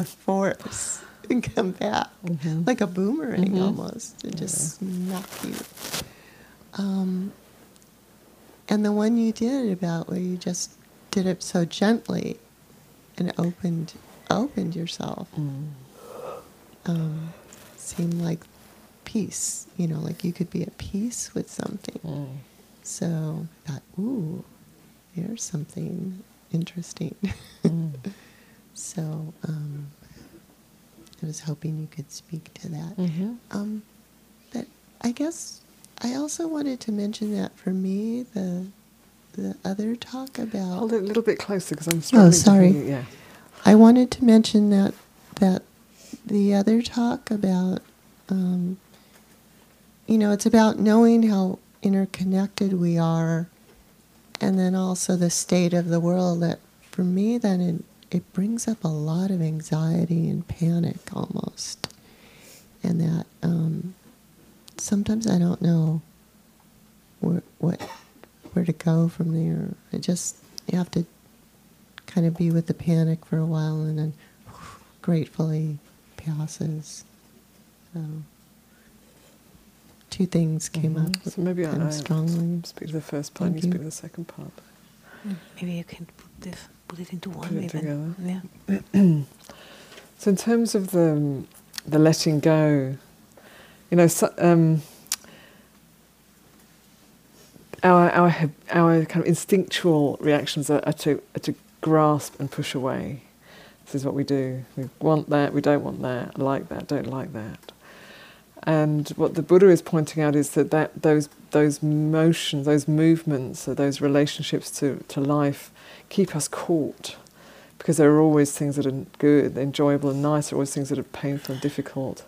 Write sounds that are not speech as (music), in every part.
or force (laughs) and come back Mm-hmm. like a boomerang Mhm. almost and just smack you. Um, and the one you did about where you just did it so gently and opened opened yourself Mm. um, seemed like peace. You know, like you could be at peace with something. Mm. So I thought, ooh, there's something interesting. Mm. (laughs) so um, I was hoping you could speak to that. Mhm. Um, but I guess I also wanted to mention that for me, the the other talk about Hold it a little bit closer because I'm struggling. to Oh, sorry. hear. Yeah. I wanted to mention that that the other talk about, um, you know, it's about knowing how interconnected we are, and then also the state of the world. That for me, then it, brings up a lot of anxiety and panic almost, and that um, sometimes I don't know where what where to go from there. I just you have to kind of be with the panic for a while and then gratefully passes. So two things came Mhm. up So maybe I, kind I of strongly. speak to the first part, Thank you you. speak to the second part. Maybe you can put this, put it into one. Put it even. together. Yeah. (clears throat) So in terms of the the letting go, you know, so, um, our our our kind of instinctual reactions are, are to are to grasp and push away. This is what we do. We want that. We don't want that. Like that. Don't like that. And what the Buddha is pointing out is that, that those those motions, those movements, those relationships to, to life keep us caught because there are always things that are good, enjoyable, and nice. There are always things that are painful and difficult.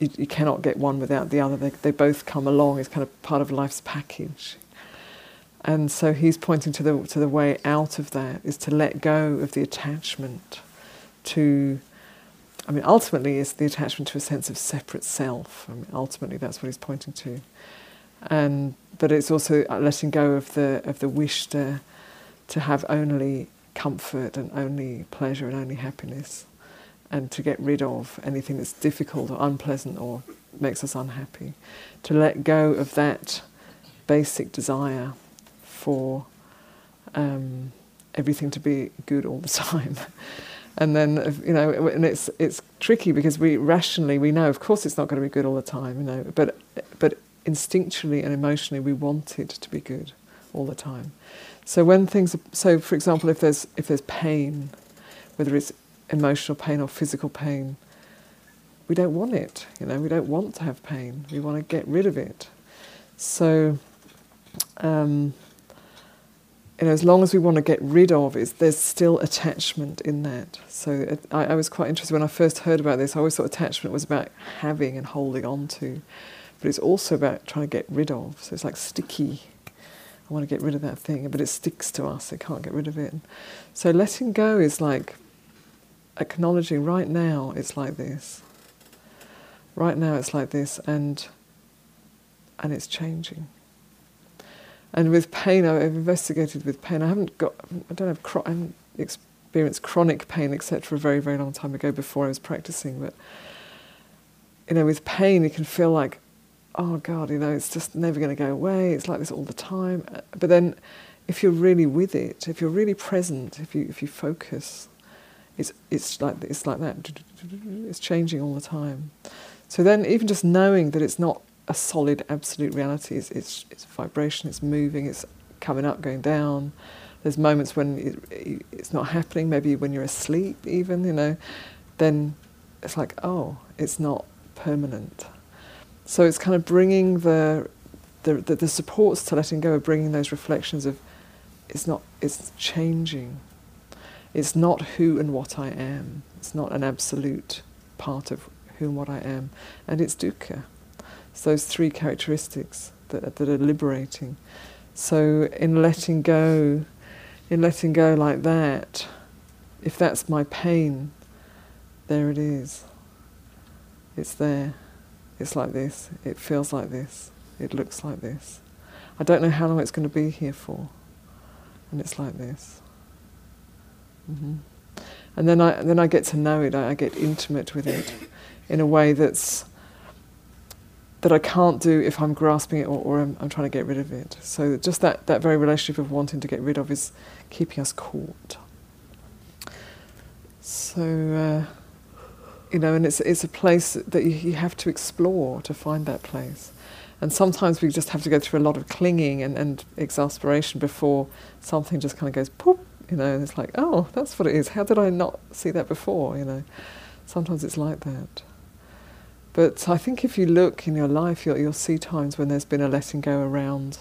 You, you cannot get one without the other. They, they both come along. It's kind of part of life's package. And so he's pointing to the to the way out of that is to let go of the attachment to. I mean, ultimately, it's the attachment to a sense of separate self. I mean, ultimately, that's what he's pointing to. And but it's also uh, letting go of the of the wish to to have only comfort and only pleasure and only happiness, and to get rid of anything that's difficult or unpleasant or makes us unhappy. To let go of that basic desire for um, everything to be good all the (laughs) time. and then uh, you know, and it's it's tricky because we rationally we know, of course, it's not going to be good all the time, you know, but but instinctually and emotionally we want it to be good all the time. So when things, are, so for example, if there's if there's pain, whether it's emotional pain or physical pain, we don't want it. You know, we don't want to have pain. We want to get rid of it. So, um, you know, as long as we want to get rid of it, there's still attachment in that. So it, I, I was quite interested when I first heard about this. I always thought attachment was about having and holding on to, but it's also about trying to get rid of. So it's like sticky. I want to get rid of that thing, but it sticks to us. I can't get rid of it. So letting go is like acknowledging right now it's like this. Right now it's like this, and and it's changing. And with pain, I've investigated with pain. I haven't got, I don't have, I haven't experienced chronic pain, etc. A very, very long time ago before I was practicing. But you know, with pain, you can feel like, oh God, you know, it's just never going to go away. It's like this all the time. Uh, but then, if you're really with it, if you're really present, if you if you focus, it's it's like it's like that. It's changing all the time. So then, even just knowing that it's not a solid, absolute reality, it's it's, it's vibration, it's moving, it's coming up, going down. There's moments when it, it's not happening. Maybe when you're asleep, even you know, then it's like, oh, it's not permanent. So it's kind of bringing the the, the, the supports to letting go, of bringing those reflections of it's not, it's changing. It's not who and what I am. It's not an absolute part of who and what I am. And it's dukkha. It's those three characteristics that, that are liberating. So in letting go, in letting go like that, if that's my pain, there it is. It's there. It's like this. It feels like this. It looks like this. I don't know how long it's going to be here for. And it's like this. hmm and then I then I get to know it. I, I get intimate with it in a way that's that I can't do if I'm grasping it or, or I'm, I'm trying to get rid of it. So just that, that very relationship of wanting to get rid of is keeping us caught. So, uh, you know, and it's, it's a place that you, you have to explore to find that place. And sometimes we just have to go through a lot of clinging and, and exasperation before something just kind of goes poop, you know, and it's like, oh, that's what it is. How did I not see that before, you know? Sometimes it's like that. But I think if you look in your life, you'll, you'll see times when there's been a letting go around.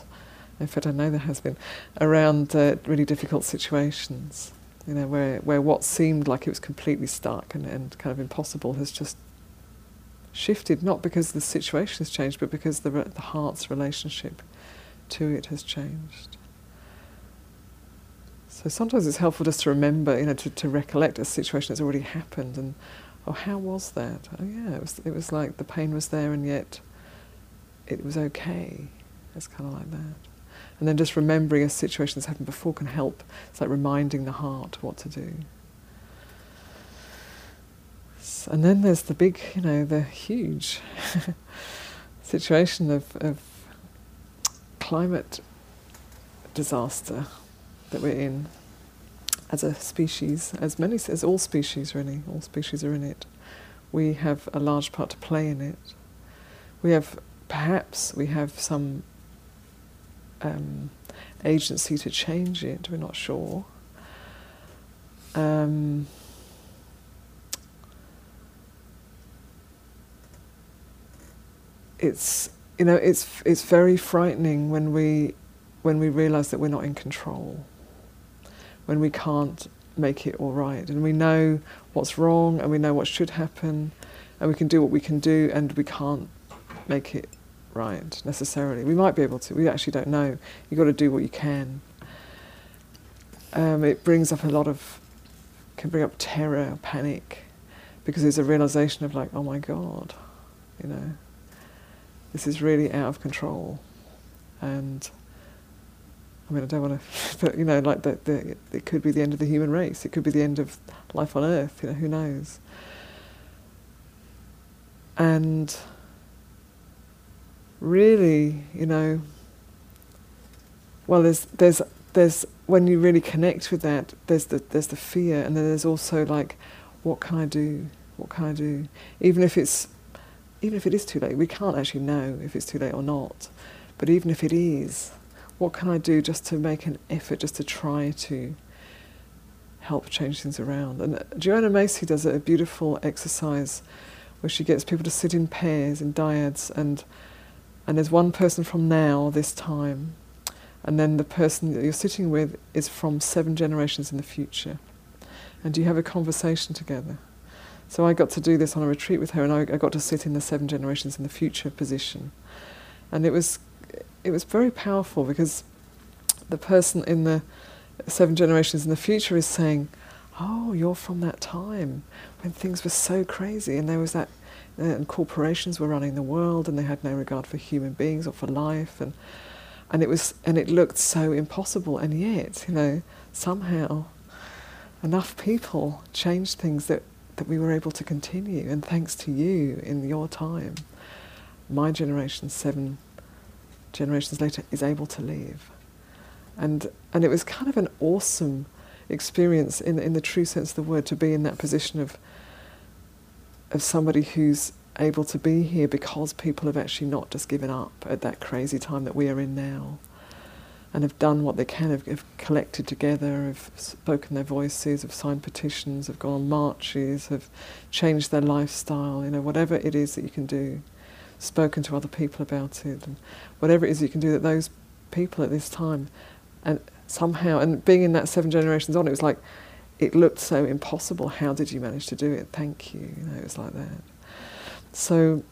In fact, I know there has been around uh, really difficult situations. You know, where where what seemed like it was completely stuck and, and kind of impossible has just shifted. Not because the situation has changed, but because the re- the heart's relationship to it has changed. So sometimes it's helpful just to remember, you know, to, to recollect a situation that's already happened and oh, how was that? Oh, yeah, it was, it was like the pain was there and yet it was okay. It's kind of like that. And then just remembering a situation that's happened before can help. It's like reminding the heart what to do. And then there's the big, you know, the huge (laughs) situation of, of climate disaster that we're in as a species, as many as all species really, all species are in it. We have a large part to play in it. We have perhaps we have some um, agency to change it. We're not sure. Um, it's you know it's it's very frightening when we when we realize that we're not in control when we can't make it all right. And we know what's wrong and we know what should happen and we can do what we can do and we can't make it right necessarily. We might be able to, we actually don't know. You've got to do what you can. Um, it brings up a lot of, can bring up terror, panic, because there's a realization of like, oh my God, you know, this is really out of control. And I mean, I don't want to, (laughs) but you know, like the, the, it could be the end of the human race. It could be the end of life on Earth. You know, who knows? And really, you know, well, there's there's there's when you really connect with that, there's the there's the fear, and then there's also like, what can I do? What can I do? Even if it's even if it is too late, we can't actually know if it's too late or not. But even if it is, what can I do just to make an effort, just to try to help change things around? And uh, Joanna Macy does a beautiful exercise where she gets people to sit in pairs, in dyads, and and there's one person from now, this time, and then the person that you're sitting with is from seven generations in the future. And you have a conversation together. So I got to do this on a retreat with her, and I, I got to sit in the seven generations in the future position. And it was it was very powerful because the person in the seven generations in the future is saying, "Oh, you're from that time when things were so crazy, and there was that, uh, and corporations were running the world, and they had no regard for human beings or for life, and and it was and it looked so impossible, and yet, you know, somehow, enough people changed things that that we were able to continue, and thanks to you in your time, my generation, seven generations later, is able to live. And, and it was kind of an awesome experience in, in the true sense of the word to be in that position of, of somebody who's able to be here because people have actually not just given up at that crazy time that we are in now and have done what they can, have, have collected together, have spoken their voices, have signed petitions, have gone on marches, have changed their lifestyle, you know, whatever it is that you can do spoken to other people about it, and whatever it is you can do that those people at this time, and somehow, and being in that seven generations on, it was like, it looked so impossible. How did you manage to do it? Thank you. You know, it was like that. So,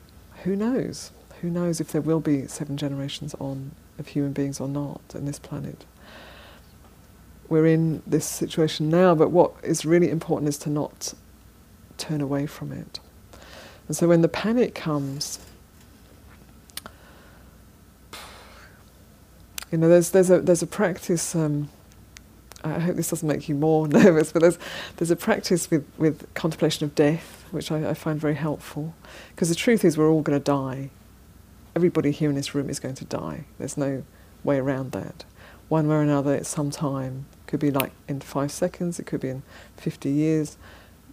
who knows? Who knows if there will be seven generations on of human beings or not in this planet? We're in this situation now, but what is really important is to not turn away from it. And so when the panic comes, you know, there's there's a there's a practice um, I hope this doesn't make you more (laughs) nervous, but there's there's a practice with, with contemplation of death, which I, I find very helpful. Because the truth is, we're all going to die. Everybody here in this room is going to die. There's no way around that. One way or another, at some time. Could be like in five seconds. It could be in 50 years.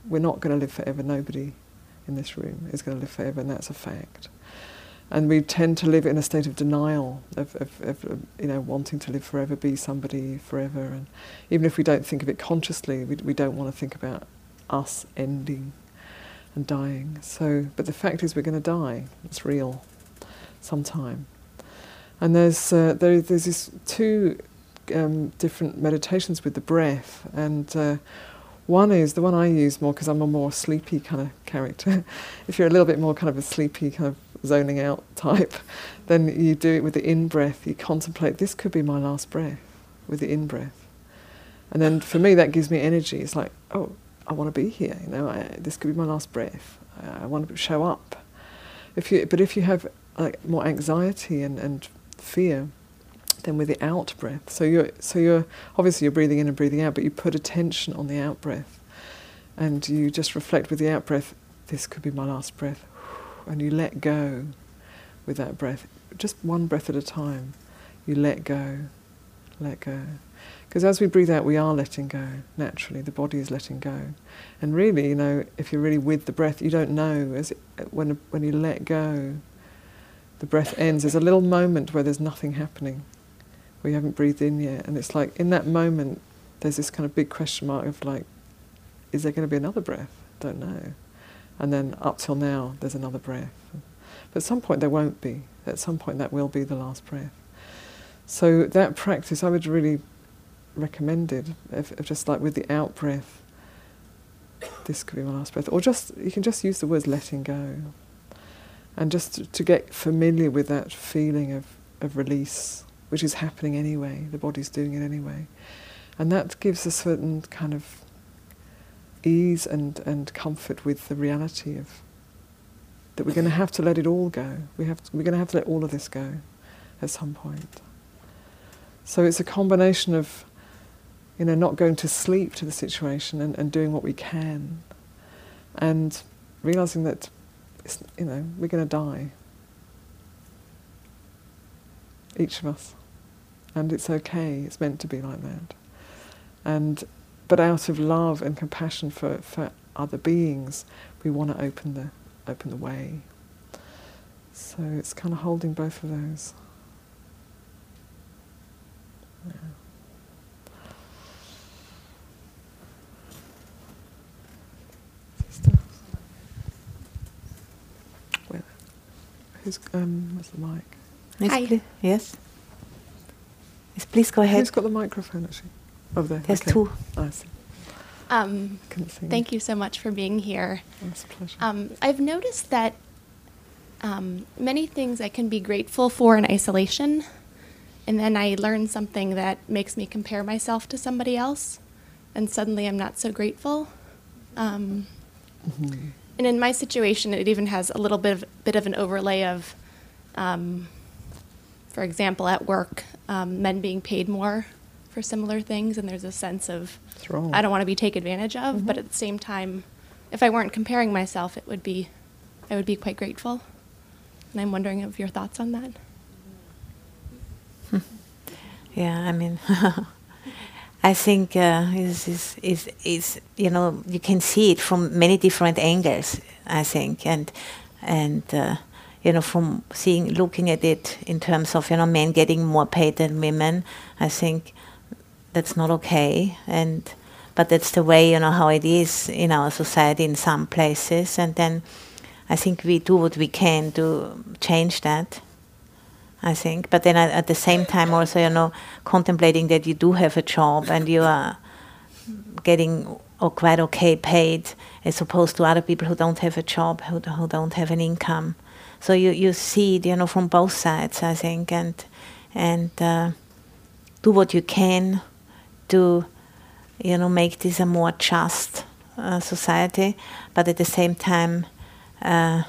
We're not going to live forever. Nobody in this room is going to live forever, and that's a fact and we tend to live in a state of denial of, of, of, you know wanting to live forever, be somebody forever, and even if we don't think of it consciously, we, we don't want to think about us ending and dying. So, but the fact is, we're going to die. It's real, sometime. And there's uh, there, there's these two um, different meditations with the breath, and uh, one is the one I use more because I'm a more sleepy kind of character. (laughs) if you're a little bit more kind of a sleepy kind of zoning out (laughs) type, then you do it with the in breath. You contemplate, this could be my last breath, with the in breath. And then for me, that gives me energy. It's like, oh, I want to be here. You know, I, this could be my last breath. I, I want to show up. If you, but if you have like more anxiety and, and fear, then with the out breath. So you're so you're obviously you're breathing in and breathing out, but you put attention on the out breath, and you just reflect with the out breath. This could be my last breath and you let go with that breath, just one breath at a time. You let go, let go. Because as we breathe out, we are letting go naturally. The body is letting go, and really, you know, if you're really with the breath, you don't know as it, uh, when when you let go, the breath ends. There's a little moment where there's nothing happening, where you haven't breathed in yet, and it's like in that moment, there's this kind of big question mark of like, is there going to be another breath? Don't know. And then up till now, there's another breath. But at some point, there won't be. At some point, that will be the last breath. So that practice, I would really recommend it. If, if just like with the out breath, this could be my last breath. Or just, you can just use the words letting go. And just to, to get familiar with that feeling of, of release, which is happening anyway. The body's doing it anyway. And that gives a certain kind of ease and, and comfort with the reality of that we're going to have to let it all go. We have to, we're going to have to let all of this go at some point. So it's a combination of, you know, not going to sleep to the situation and, and doing what we can, and realizing that, you know, we're going to die. Each of us, and it's okay. It's meant to be like that, and but out of love and compassion for, for other beings, we want to open the open the way. So it's kind of holding both of those. Yeah. Where? Who's um? Where's the mic? Yes, Hi. please. Yes. Yes, please go ahead. Who's got the microphone actually? Over there. There's okay. two. Um, thank you so much for being here. It's a pleasure. Um, I've noticed that um, many things I can be grateful for in isolation, and then I learn something that makes me compare myself to somebody else, and suddenly I'm not so grateful. Um, Mhm. and in my situation, it even has a little bit of bit of an overlay of, um, for example, at work, um, men being paid more for similar things, and there's a sense of I don't want to be taken advantage of, but at the same time, if I weren't comparing myself, it would be, I would be quite grateful. And I'm wondering of your thoughts on that. Yeah, I mean, (laughs) I think uh, is is is is you know you can see it from many different angles. I think, and and uh, you know from seeing looking at it in terms of you know men getting more paid than women, I think that's not okay. And but that's the way you know how it is in our society in some places, and then I think we do what we can to change that. I think. But then at, the same time, also, you know, contemplating that you do have a job and you are getting or quite okay paid as opposed to other people who don't have a job, who, who don't have an income. So you, you see it, you know, from both sides, I think, and and uh, do what you can to, you know, make this a more just uh, society, but at the same time, uh,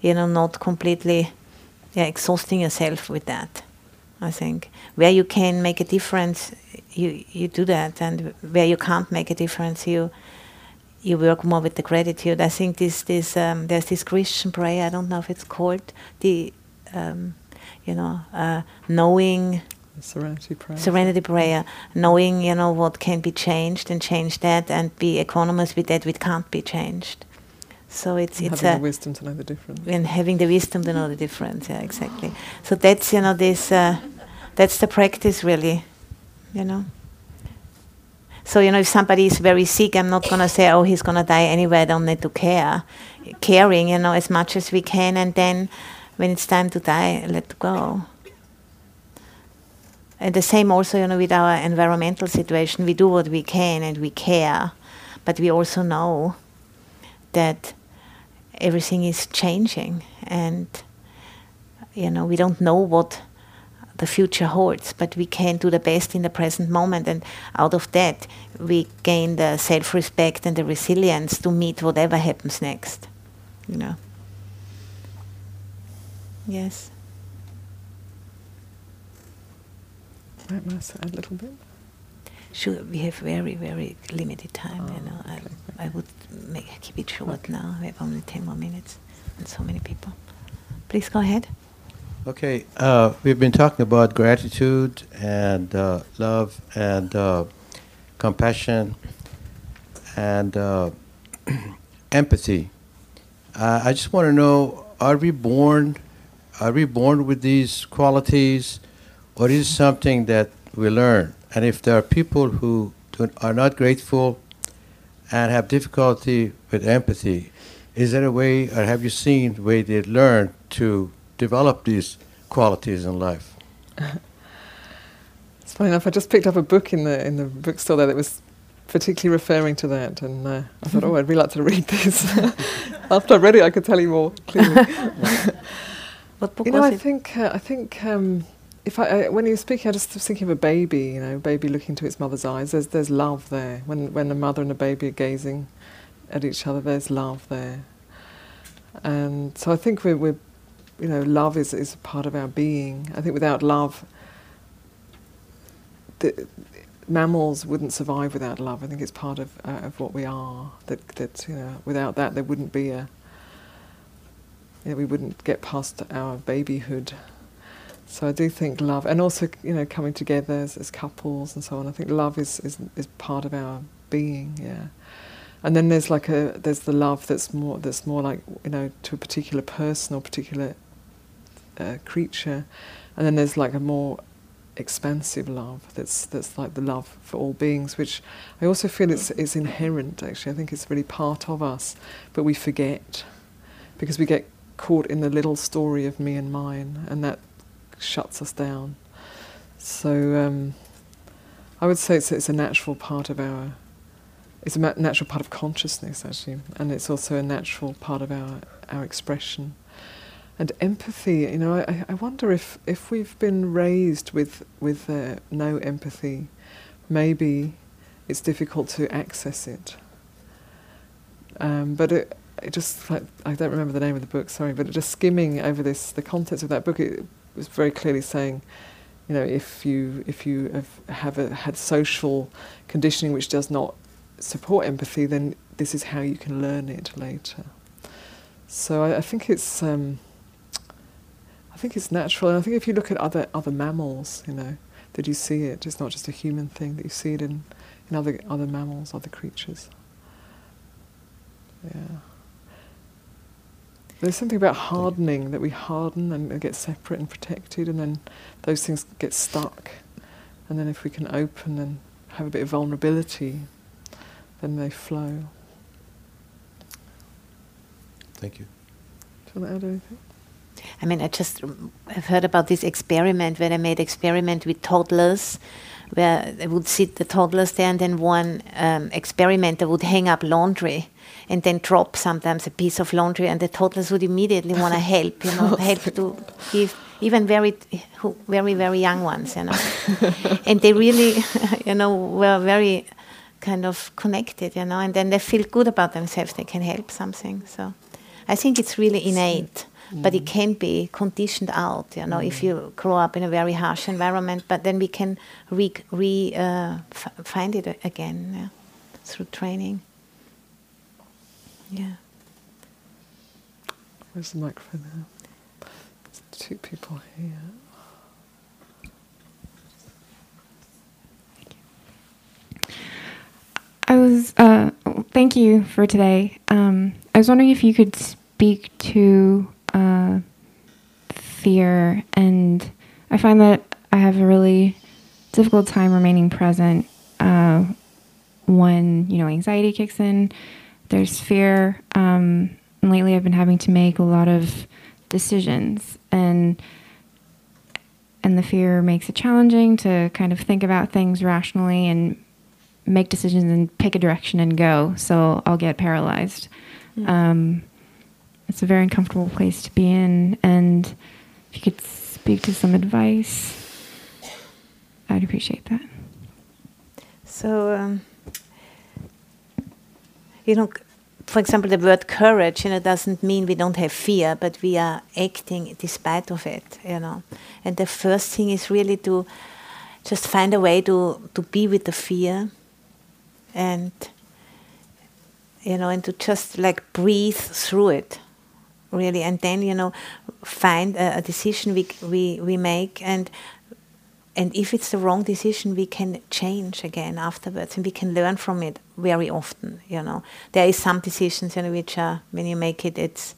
you know, not completely yeah, exhausting yourself with that. I think where you can make a difference, you you do that, and where you can't make a difference, you you work more with the gratitude. I think this this um, there's this Christian prayer. I don't know if it's called the um, you know uh, knowing Serenity prayer. serenity prayer, knowing you know what can be changed and change that, and be equanimous with that which can't be changed. So it's And it's having a the wisdom to know the difference. and having the wisdom to know the difference. Yeah, exactly. So that's you know this uh, that's the practice really, you know. So you know if somebody is very sick, I'm not gonna say oh he's gonna die anyway. I don't need to care. Caring, you know, as much as we can, and then when it's time to die, let go. And the same also, you know, with our environmental situation, we do what we can and we care, but we also know that everything is changing and you know we don't know what the future holds but we can do the best in the present moment. And out of that we gain the self-respect and the resilience to meet whatever happens next you know. Yes Right, Might I add a little bit? sure we have very very limited time you know okay, I, I would make, keep it short now we have only 10 more minutes and so many people please go ahead Okay, uh, we've been talking about gratitude and uh, love and uh, compassion and uh, (clears throat) empathy. Uh, I just want to know: Are we born? Are we born with these qualities, or is it something that we learn? And if there are people who do, are not grateful and have difficulty with empathy, is there a way, or have you seen the way they learn to develop these qualities in life? (laughs) It's funny enough. I just picked up a book in the in the bookstore there that was particularly referring to that, and uh, I thought, oh, I'd really like to read this. (laughs) After I read it, I could tell you more clearly. (laughs) what book you know, was I it think uh, I think um, if I, I when you were speaking, I just was thinking of a baby. You know, baby looking into its mother's eyes. There's there's love there. When when a mother and a baby are gazing at each other, there's love there. And so I think we're, we're you know, love is is part of our being. I think without love, the, mammals wouldn't survive without love. I think it's part of uh, of what we are. That that you know, without that, there wouldn't be a. You know, we wouldn't get past our babyhood. So I do think love, and also you know, coming together as, as couples and so on. I think love is, is is part of our being. Yeah. And then there's like a there's the love that's more that's more like you know to a particular person or particular uh, creature, and then there's like a more expansive love that's that's like the love for all beings, which I also feel it's it's inherent. Actually, I think it's really part of us, but we forget because we get caught in the little story of me and mine, and that shuts us down. So um, I would say it's it's a natural part of our it's a ma- natural part of consciousness actually, and it's also a natural part of our our expression. And empathy, you know, I, I wonder if, if we've been raised with with uh, no empathy, maybe it's difficult to access it. Um, but it, it just like I don't remember the name of the book, sorry, but just skimming over this, the contents of that book, it was very clearly saying, you know, if you if you have, have a, had social conditioning which does not support empathy, then this is how you can learn it later. So I, I think it's um, I think it's natural, and I think if you look at other other mammals, you know, that you see it. It's not just a human thing; that you see it in in other other mammals, other creatures. Yeah. There's something about hardening that we harden and get separate and protected, and then those things get stuck. And then if we can open and have a bit of vulnerability, then they flow. Thank you. Do you want to add anything? I mean, I just have heard about this experiment where they made experiment with toddlers, where they would sit the toddlers there, and then one um, experimenter would hang up laundry, and then drop sometimes a piece of laundry, and the toddlers would immediately want to (laughs) help, you know, help to give even very, who- very, very young ones, you know, (laughs) and they really, (laughs) you know, were very kind of connected, you know, and then they feel good about themselves. They can help something. So, I think it's really innate but it can be conditioned out. You know, if you grow up in a very harsh environment, but then we can re, re uh, f- find it again yeah, through training. Yeah. Where's the microphone now? There's two people here. I was, uh, thank you for today. Um, I was wondering if you could speak to uh, fear, and I find that I have a really difficult time remaining present uh, when you know anxiety kicks in. There's fear, um, lately I've been having to make a lot of decisions, and and the fear makes it challenging to kind of think about things rationally and make decisions and pick a direction and go. So I'll get paralyzed. Um, it's a very uncomfortable place to be in. And if you could speak to some advice, I'd appreciate that. So, um, you know, for example, the word courage, you know, doesn't mean we don't have fear, but we are acting despite of it, you know. And the first thing is really to just find a way to, to be with the fear and, you know, and to just like breathe through it, really. And then, you know, find a, a decision we, we, we make and and if it's the wrong decision we can change again afterwards and we can learn from it very often you know. There is some decisions you know which are when you make it it's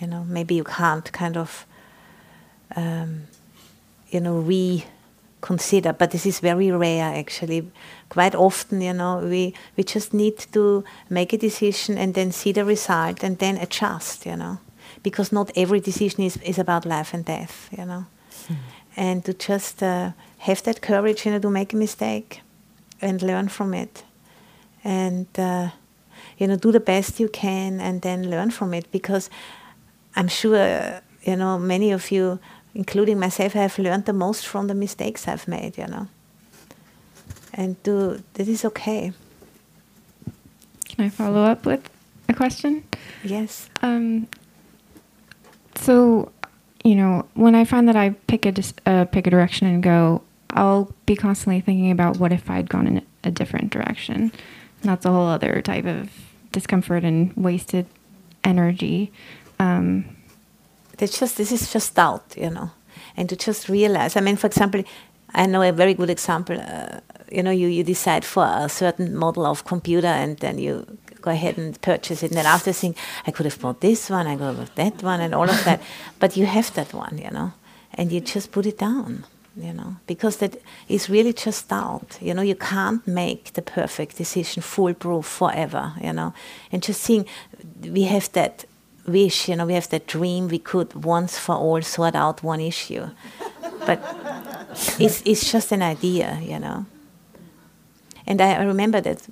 you know maybe you can't kind of um, you know reconsider. But this is very rare actually. Quite often you know we we just need to make a decision and then see the result and then adjust you know. Because not every decision is, is about life and death you know and to just uh, have that courage, you know, to make a mistake and learn from it, and uh, you know, do the best you can, and then learn from it. Because I'm sure, you know, many of you, including myself, have learned the most from the mistakes I've made. You know, and do that is okay. Can I follow up with a question? Yes. Um, so, you know, when I find that I pick a uh, pick a direction and go, I'll be constantly thinking about what if I'd gone in a different direction. And that's a whole other type of discomfort and wasted energy. Um, That's just this is just doubt, you know, and to just realize. I mean, for example, I know a very good example. Uh, you know, you, you decide for a certain model of computer, and then you go ahead and purchase it, and then after think, I could have bought this one, I could have bought that one, and all of that. (laughs) but you have that one, you know, and you just put it down, you know, because that is really just doubt. You know, you can't make the perfect decision foolproof forever, you know, and just seeing we have that wish, you know, we have that dream we could once for all sort out one issue. But (laughs) it's, it's just an idea, you know. And I remember that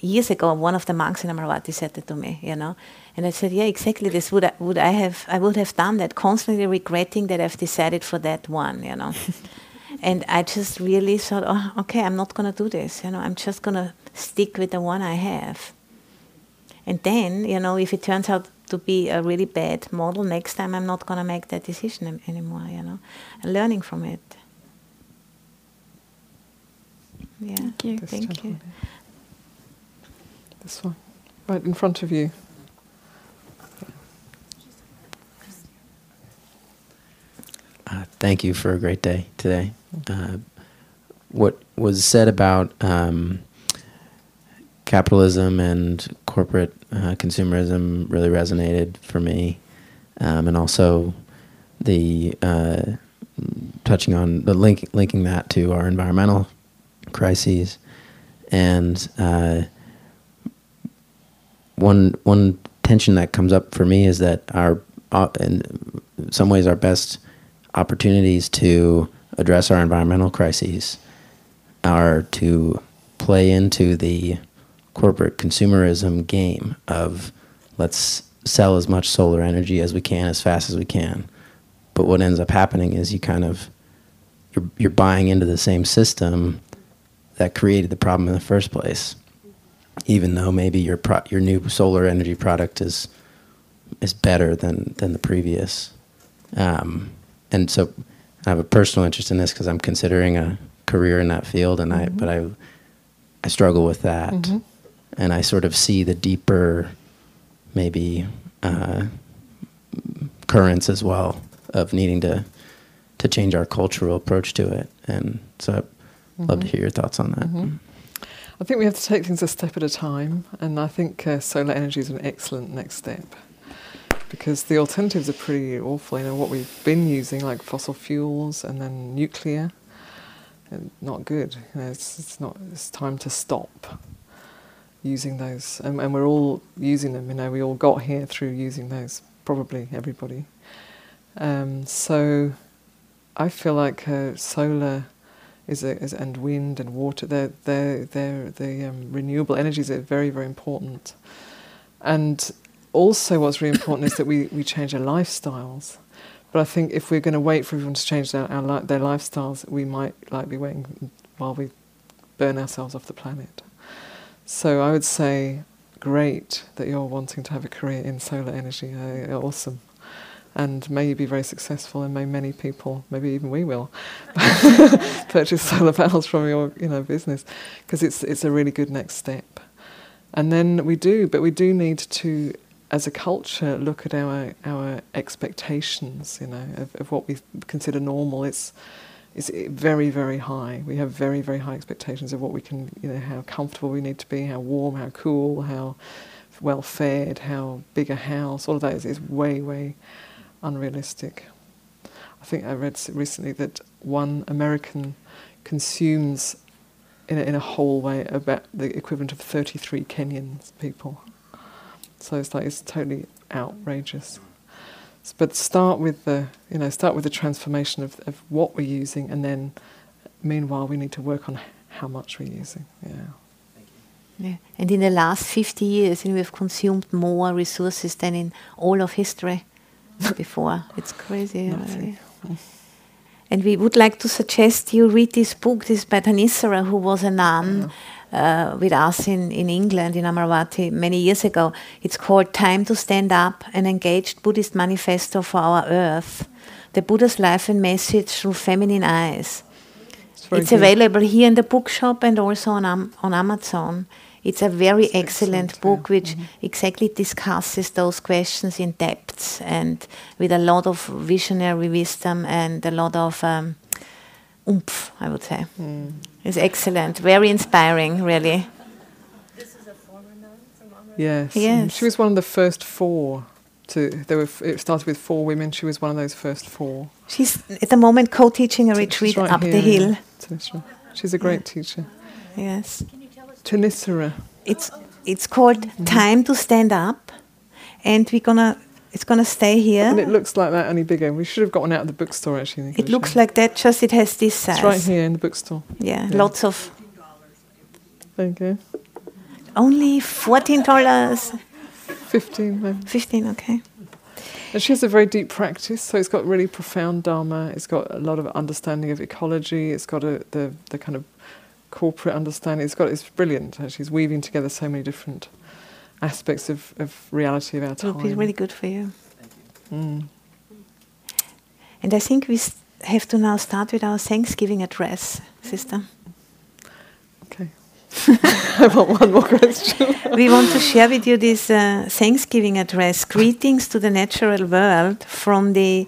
years ago, one of the monks in Amaravati said that to me, you know. And I said, yeah, exactly this. Would I, would I have, I would have done that, constantly regretting that I've decided for that one, you know. (laughs) and I just really thought, oh, okay, I'm not going to do this, you know. I'm just going to stick with the one I have. And then, you know, if it turns out to be a really bad model, next time I'm not going to make that decision anymore, you know, and learning from it. Yeah. Thank you. This Thank you. This one, right in front of you. Uh, thank you for a great day today. Uh, what was said about um, capitalism and corporate uh, consumerism really resonated for me, um, and also the uh, touching on the link linking that to our environmental crises, and uh, one one tension that comes up for me is that our uh, in some ways our best opportunities to address our environmental crises are to play into the corporate consumerism game of let's sell as much solar energy as we can as fast as we can. But what ends up happening is you kind of you're, you're buying into the same system that created the problem in the first place even though maybe your pro- your new solar energy product is is better than than the previous. Um, and so I have a personal interest in this because I'm considering a career in that field, and I but I I struggle with that, and I sort of see the deeper, maybe uh, currents as well of needing to to change our cultural approach to it, and so love to hear your thoughts on that. I think we have to take things a step at a time, and I think uh, solar energy is an excellent next step because the alternatives are pretty awful. You know what we've been using, like fossil fuels and then nuclear, and not good. You know, it's, it's not. It's time to stop using those, and, and we're all using them. You know, we all got here through using those. Probably everybody. Um, so, I feel like uh, solar is, a, is and wind and water. They're they're they're the um, renewable energies are very very important, and also what's really important is that we we change our lifestyles. But I think if we're going to wait for everyone to change their our, their lifestyles, we might like be waiting while we burn ourselves off the planet. So I would say, great that you're wanting to have a career in solar energy. Uh, awesome. And may you be very successful, and may many people, maybe even we will, (laughs) (laughs) purchase solar panels from your, you know, business, because it's it's a really good next step. And then we do, but we do need to, as a culture, look at our our expectations, you know, of, of what we consider normal. It's it's very very high. We have very very high expectations of what we can, you know, how comfortable we need to be, how warm, how cool, how well fed, how big a house. All of that is, is way way unrealistic. I think I read recently that one American consumes in a, in a whole way about the equivalent of 33 Kenyan people. So it's like it's totally outrageous. But start with the you know start with the transformation of, of what we're using, and then meanwhile we need to work on how much we're using. Yeah. Yeah. And in the last 50 years, know, we've consumed more resources than in all of history (laughs) before. It's crazy. Really. And we would like to suggest you read this book. This is by Thanissara, who was a nun uh, with us in, in England, in Amaravati, many years ago. It's called Time to Stand Up, an engaged Buddhist manifesto for our earth. The Buddha's life and message through feminine eyes. It's, It's available here in the bookshop and also on, Am- on Amazon. It's a very It's excellent, excellent, book yeah. which exactly discusses those questions in depth and with a lot of visionary wisdom and a lot of um, oomph, I would say. Mm. It's excellent, very inspiring, really. Yes. and Yes. She was one of the first four. To there were f- it started with four women. She was one of those first four. She's at the moment co-teaching a retreat right up here, the hill. yeah, She's a great teacher. Yes. Thanissara. It's it's called Mm-hmm. Time to Stand Up, and we're gonna it's gonna stay here. And it looks like that, only bigger. We should have gotten out of the bookstore actually. It looks like that, just it has this size. It's right here in the bookstore. Yeah, Yeah. lots of There you only fourteen dollars, 15 maybe. fifteen. Okay. And she has a very deep practice, so it's got really profound dharma. It's got a lot of understanding of ecology. It's got a, the the kind of corporate understanding. It's got it's brilliant. She's weaving together so many different aspects of, of reality of our time. It'll be really good for you. Mm. And I think we have to now start with our Thanksgiving address, sister. Okay. (laughs) I want one more question. (laughs) we want to share with you this uh, Thanksgiving address. Greetings to the natural world from the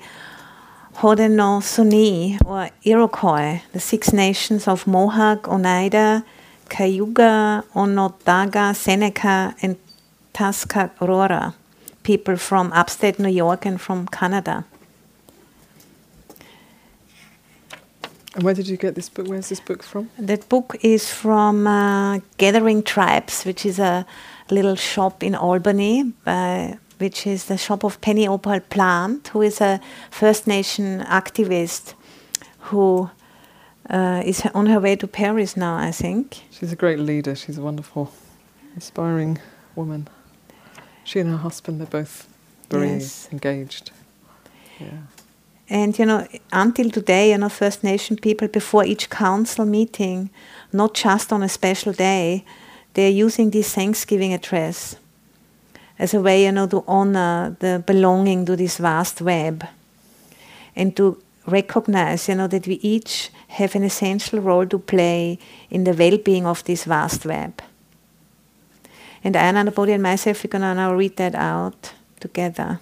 Haudenosaunee or Iroquois, the six nations of Mohawk, Oneida, Cayuga, Onondaga, Seneca, and Tuscarora, people from upstate New York and from Canada. and where did you get this book? Where's this book from? That book is from uh, Gathering Tribes, which is a little shop in Albany, uh, which is the shop of Penny Opal Plant, who is a First Nation activist who uh, is on her way to Paris now, I think. She's a great leader. She's a wonderful, inspiring woman. She and her husband, they're both very Yes. engaged. Yeah. And you know, until today, you know, First Nation people before each council meeting, not just on a special day, they're using this Thanksgiving address. As a way, you know, to honor the belonging to this vast web and to recognize, you know, that we each have an essential role to play in the well-being of this vast web. And Anandabodhi, and myself, we're gonna now read that out together.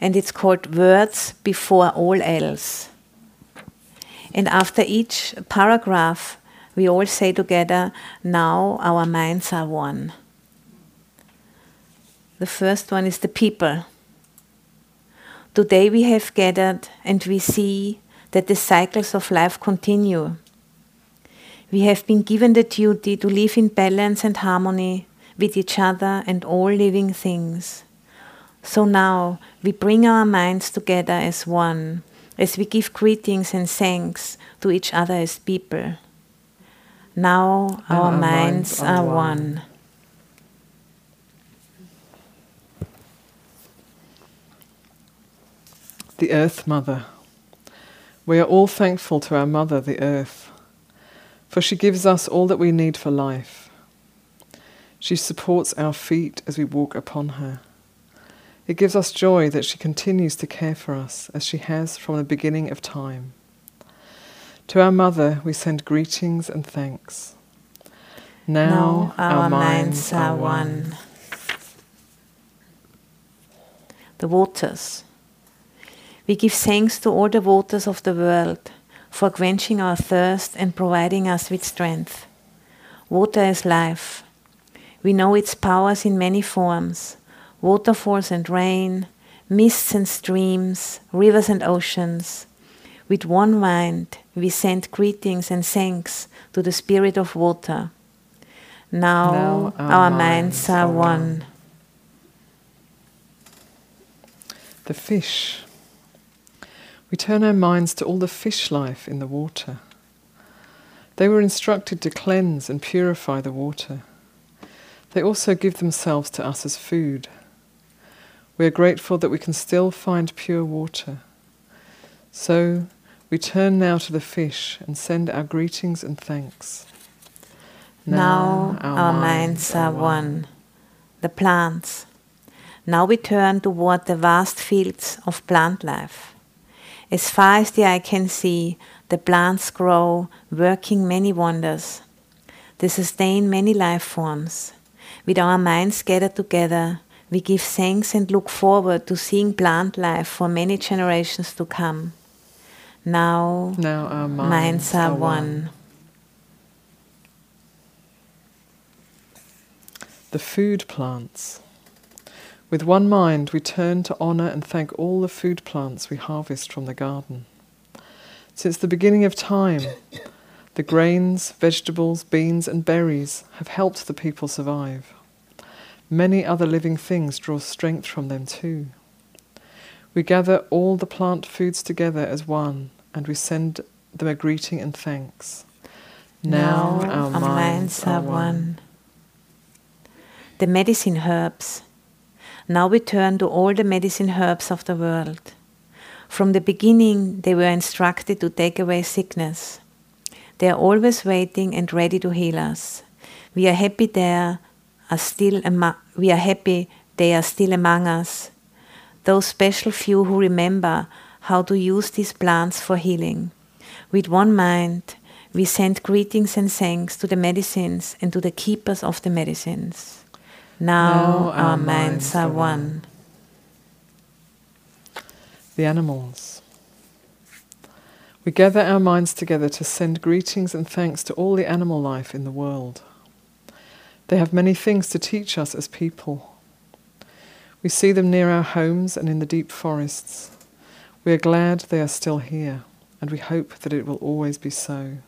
And it's called Words Before All Else. And after each paragraph, we all say together, Now our minds are one. The first one is the people. Today we have gathered and we see that the cycles of life continue. We have been given the duty to live in balance and harmony with each other and all living things. So now we bring our minds together as one, as we give greetings and thanks to each other as people. Now our, our minds, minds are are one. one. The Earth Mother. We are all thankful to our Mother, the Earth, for she gives us all that we need for life. She supports our feet as we walk upon her. It gives us joy that she continues to care for us as she has from the beginning of time. To our Mother we send greetings and thanks. Now, our, minds are one. The waters. We give thanks to all the waters of the world for quenching our thirst and providing us with strength. Water is life. We know its powers in many forms waterfalls and rain, mists and streams, rivers and oceans. With one mind, we send greetings and thanks to the Spirit of water. Now, Now our, our minds minds are are one. The fish. We turn our minds to all the fish life in the water. They were instructed to cleanse and purify the water. They also give themselves to us as food. We are grateful that we can still find pure water. So we turn now to the fish and send our greetings and thanks. Now our minds are one. The plants. Now we turn toward the vast fields of plant life. As far as the eye can see, the plants grow, working many wonders. They sustain many life forms. With our minds gathered together, we give thanks and look forward to seeing plant life for many generations to come. Now, Now our minds, minds are one. The food plants. With one mind, we turn to honour and thank all the food plants we harvest from the garden. Since the beginning of time, the grains, vegetables, beans, and berries have helped the people survive. Many other living things draw strength from them too. We gather all the plant foods together as one, and we send them a greeting and thanks. Now, our, minds, are one. The medicine herbs. Now we turn to all the medicine herbs of the world. From the beginning, they were instructed to take away sickness. They are always waiting and ready to heal us. We are happy there are still we are happy they are still among us. Those special few who remember how to use these plants for healing. With one mind, we send greetings and thanks to the medicines and to the keepers of the medicines. Now, Now our, minds minds are one. the animals. We gather our minds together to send greetings and thanks to all the animal life in the world. They have many things to teach us as people. We see them near our homes and in the deep forests. We are glad they are still here, and we hope that it will always be so.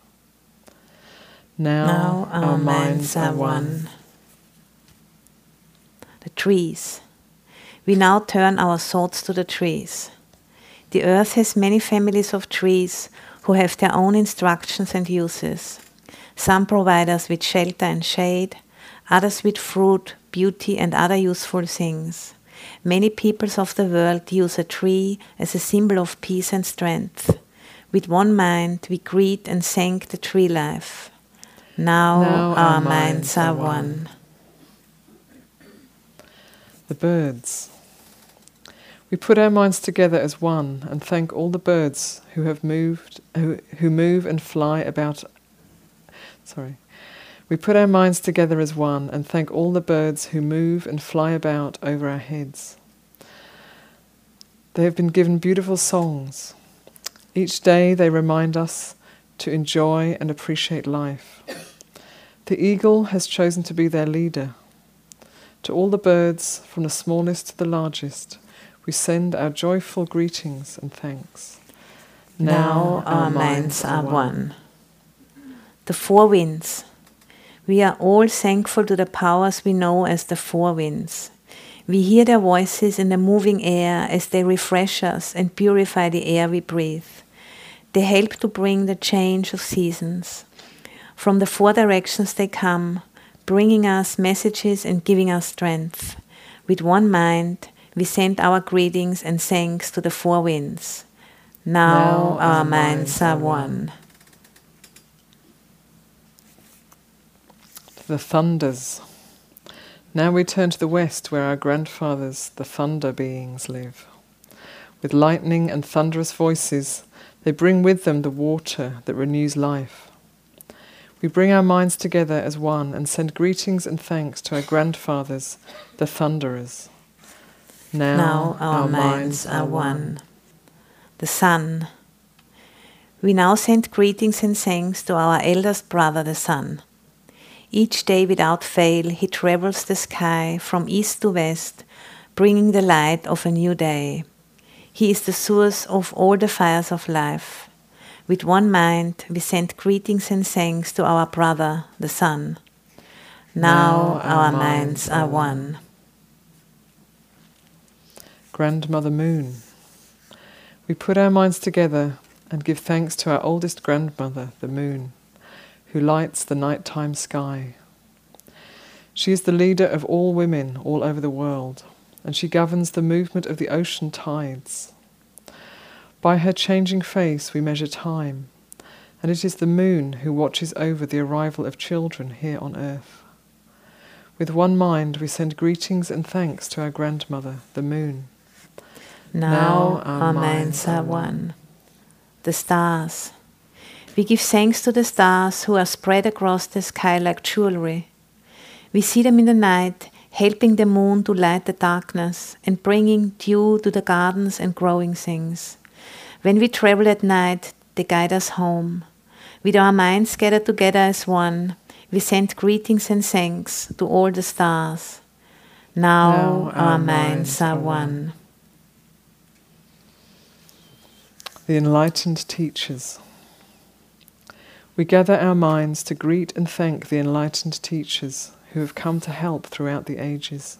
Now, Now our, minds are one. The trees. We now turn our thoughts to the trees. The earth has many families of trees who have their own instructions and uses. Some provide us with shelter and shade, others with fruit, beauty, and other useful things. Many peoples of the world use a tree as a symbol of peace and strength. With one mind, we greet and thank the tree life. Now, Now our, minds are one. The birds. We put our minds together as one and thank all the birds who have moved, who, who move and fly about. Sorry. We put our minds together as one and thank all the birds who move and fly about over our heads. They have been given beautiful songs. Each day they remind us to enjoy and appreciate life. The eagle has chosen to be their leader. To all the birds, from the smallest to the largest, we send our joyful greetings and thanks. Now our minds are one. The four winds. We are all thankful to the powers we know as the four winds. We hear their voices in the moving air as they refresh us and purify the air we breathe. They help to bring the change of seasons. From the four directions they come, bringing us messages and giving us strength. With one mind, we send our greetings and thanks to the four winds. Now, Now our minds are one. The thunders. Now we turn to the west where our grandfathers, the thunder beings, live. With lightning and thunderous voices, they bring with them the water that renews life. We bring our minds together as one and send greetings and thanks to our grandfathers, the thunderers. Now, Now our minds are one. The sun. We now send greetings and thanks to our eldest brother, the sun. Each day without fail, he travels the sky from east to west, bringing the light of a new day. He is the source of all the fires of life. With one mind, we send greetings and thanks to our brother, the sun. Now, our minds are one. Grandmother Moon. We put our minds together and give thanks to our oldest grandmother, the moon, who lights the nighttime sky. She is the leader of all women all over the world, and she governs the movement of the ocean tides. By her changing face, we measure time, and it is the moon who watches over the arrival of children here on earth. With one mind, we send greetings and thanks to our grandmother, the moon. Now Now our our minds are one. The stars. We give thanks to the stars who are spread across the sky like jewelry. We see them in the night, helping the moon to light the darkness and bringing dew to the gardens and growing things. When we travel at night, they guide us home. With our minds gathered together as one, we send greetings and thanks to all the stars. Now, Now our, minds are one. the enlightened teachers. We gather our minds to greet and thank the enlightened teachers who have come to help throughout the ages.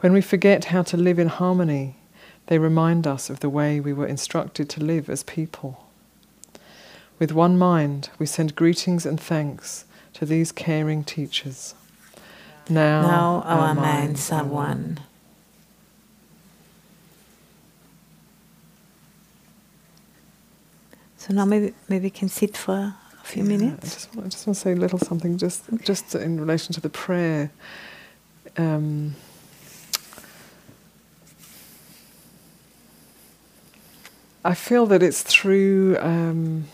When we forget how to live in harmony, they remind us of the way we were instructed to live as people. With one mind, we send greetings and thanks to these caring teachers. Now, Now our minds are one. So now maybe maybe we can sit for a few Yeah, I minutes. just, I just want to say a little something, just just in relation to the prayer. Um, I feel that it's through um,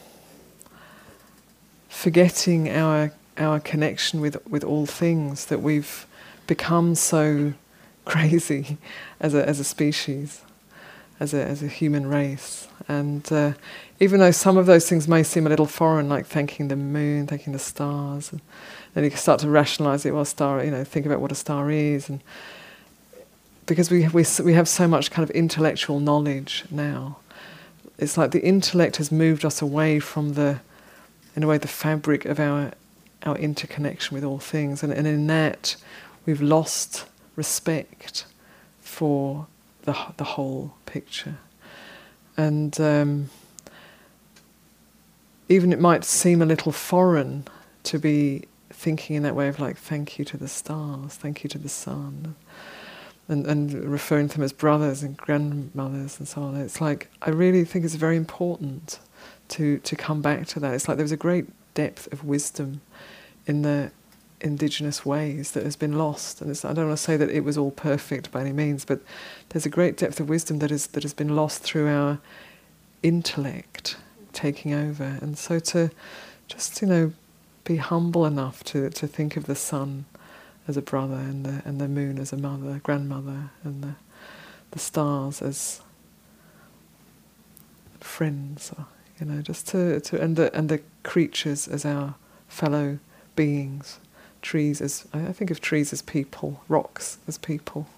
forgetting our our connection with with all things that we've become so (laughs) crazy as a as a species, as a as a human race, and uh, even though some of those things may seem a little foreign, like thanking the moon, thanking the stars, and then you can start to rationalize it. Well, star, you know, think about what a star is, and because we we we have so much kind of intellectual knowledge now, it's like the intellect has moved us away from the, in a way, the fabric of our our interconnection with all things, and, and in that, we've lost respect for the the whole picture, and. Um, even it might seem a little foreign to be thinking in that way of like thank you to the stars, thank you to the sun, and and referring to them as brothers and grandmothers and so on. It's like I really think it's very important to to come back to that. It's like there was a great depth of wisdom in the indigenous ways that has been lost. And I don't want to say that it was all perfect by any means, but there's a great depth of wisdom that is that has been lost through our intellect taking over. And so to just you know be humble enough to, to think of the sun as a brother and the and the moon as a mother, grandmother, and the the stars as friends, or, you know, just to, to and the and the creatures as our fellow beings trees as I think of trees as people, rocks as people.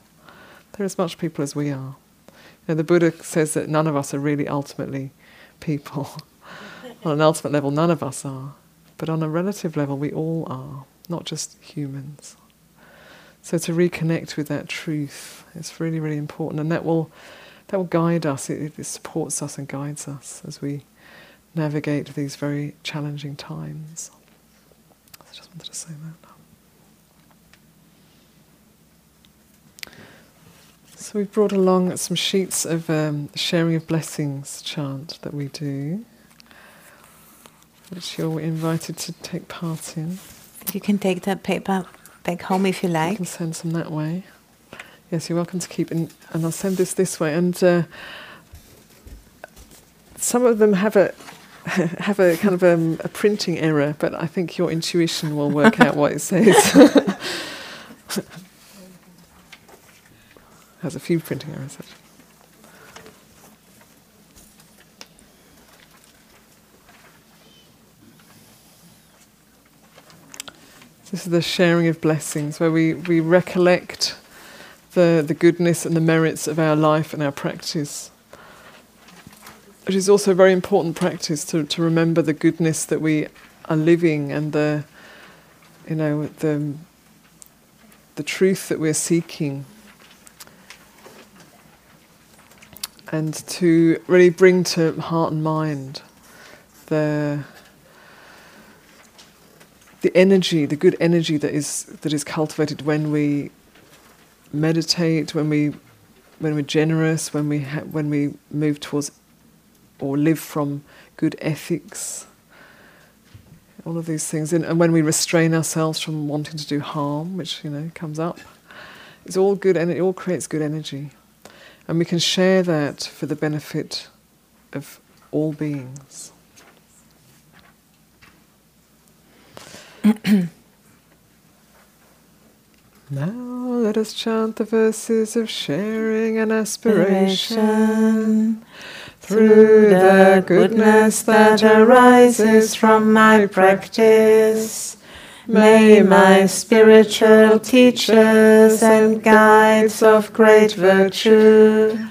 They're as much people as we are. You know, the Buddha says that none of us are really ultimately people. (laughs) on an ultimate level, none of us are, but on a relative level, we all are, not just humans. So to reconnect with that truth is really, really important, and that will that will guide us. It, it supports us and guides us as we navigate these very challenging times. I just wanted to say that. So we've brought along some sheets of um, sharing of blessings chant that we do, which you're invited to take part in. You can take that paper back home if you like. You can send some that way. Yes, you're welcome to keep, in, and I'll send this this way. And uh, some of them have a (laughs) have a kind of um, a printing error, but I think your intuition will work out what it says. (laughs) (laughs) has a few printing errors. Actually. This is the sharing of blessings, where we, we recollect the, the goodness and the merits of our life and our practice. It is also a very important practice to, to remember the goodness that we are living and the you know the the truth that we're seeking. And to really bring to heart and mind the the energy, the good energy that is that is cultivated when we meditate, when we when we're generous, when we ha- when we move towards or live from good ethics, all of these things, and, and when we restrain ourselves from wanting to do harm, which you know comes up, it's all good and it all creates good energy, and we can share that for the benefit of all beings. (coughs) Now let us chant the verses of sharing and aspiration through the goodness that arises from my practice. May my spiritual teachers and guides of great virtue,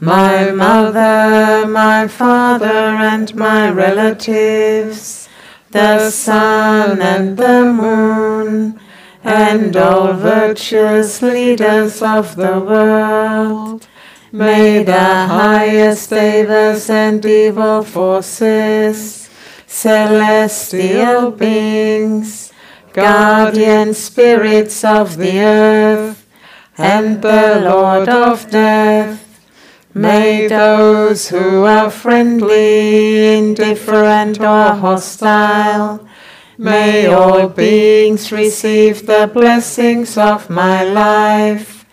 my mother, my father, and my relatives, the sun and the moon, and all virtuous leaders of the world. May the highest devas and evil forces, celestial beings, guardian spirits of the earth, and the Lord of death, may those who are friendly, indifferent, or hostile, May all beings receive the blessings of my life.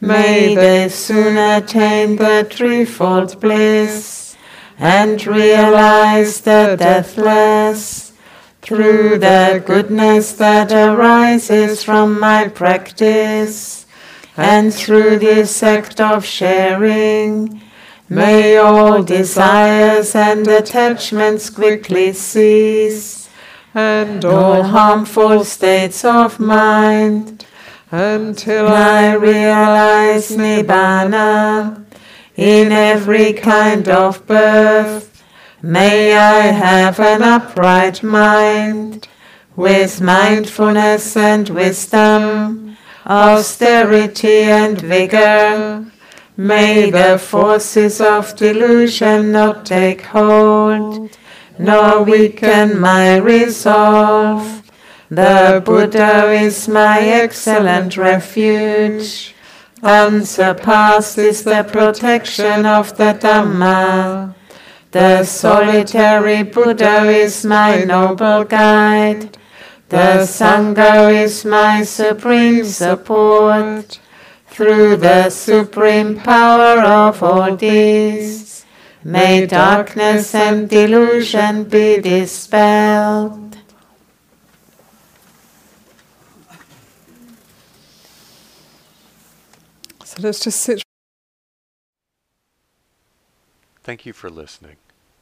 May they soon attain the threefold bliss and realize the deathless through the goodness that arises from my practice and through this act of sharing. May all desires and attachments quickly cease and all harmful states of mind until I realize Nibbana in every kind of birth. May I have an upright mind with mindfulness and wisdom, austerity and vigor. May the forces of delusion not take hold nor weaken my resolve. The Buddha is my excellent refuge. Unsurpassed is the protection of the Dhamma. The solitary Buddha is my noble guide. The Sangha is my supreme support. Through the supreme power of all these, may darkness and delusion be dispelled. So let's just sit Thank you for listening.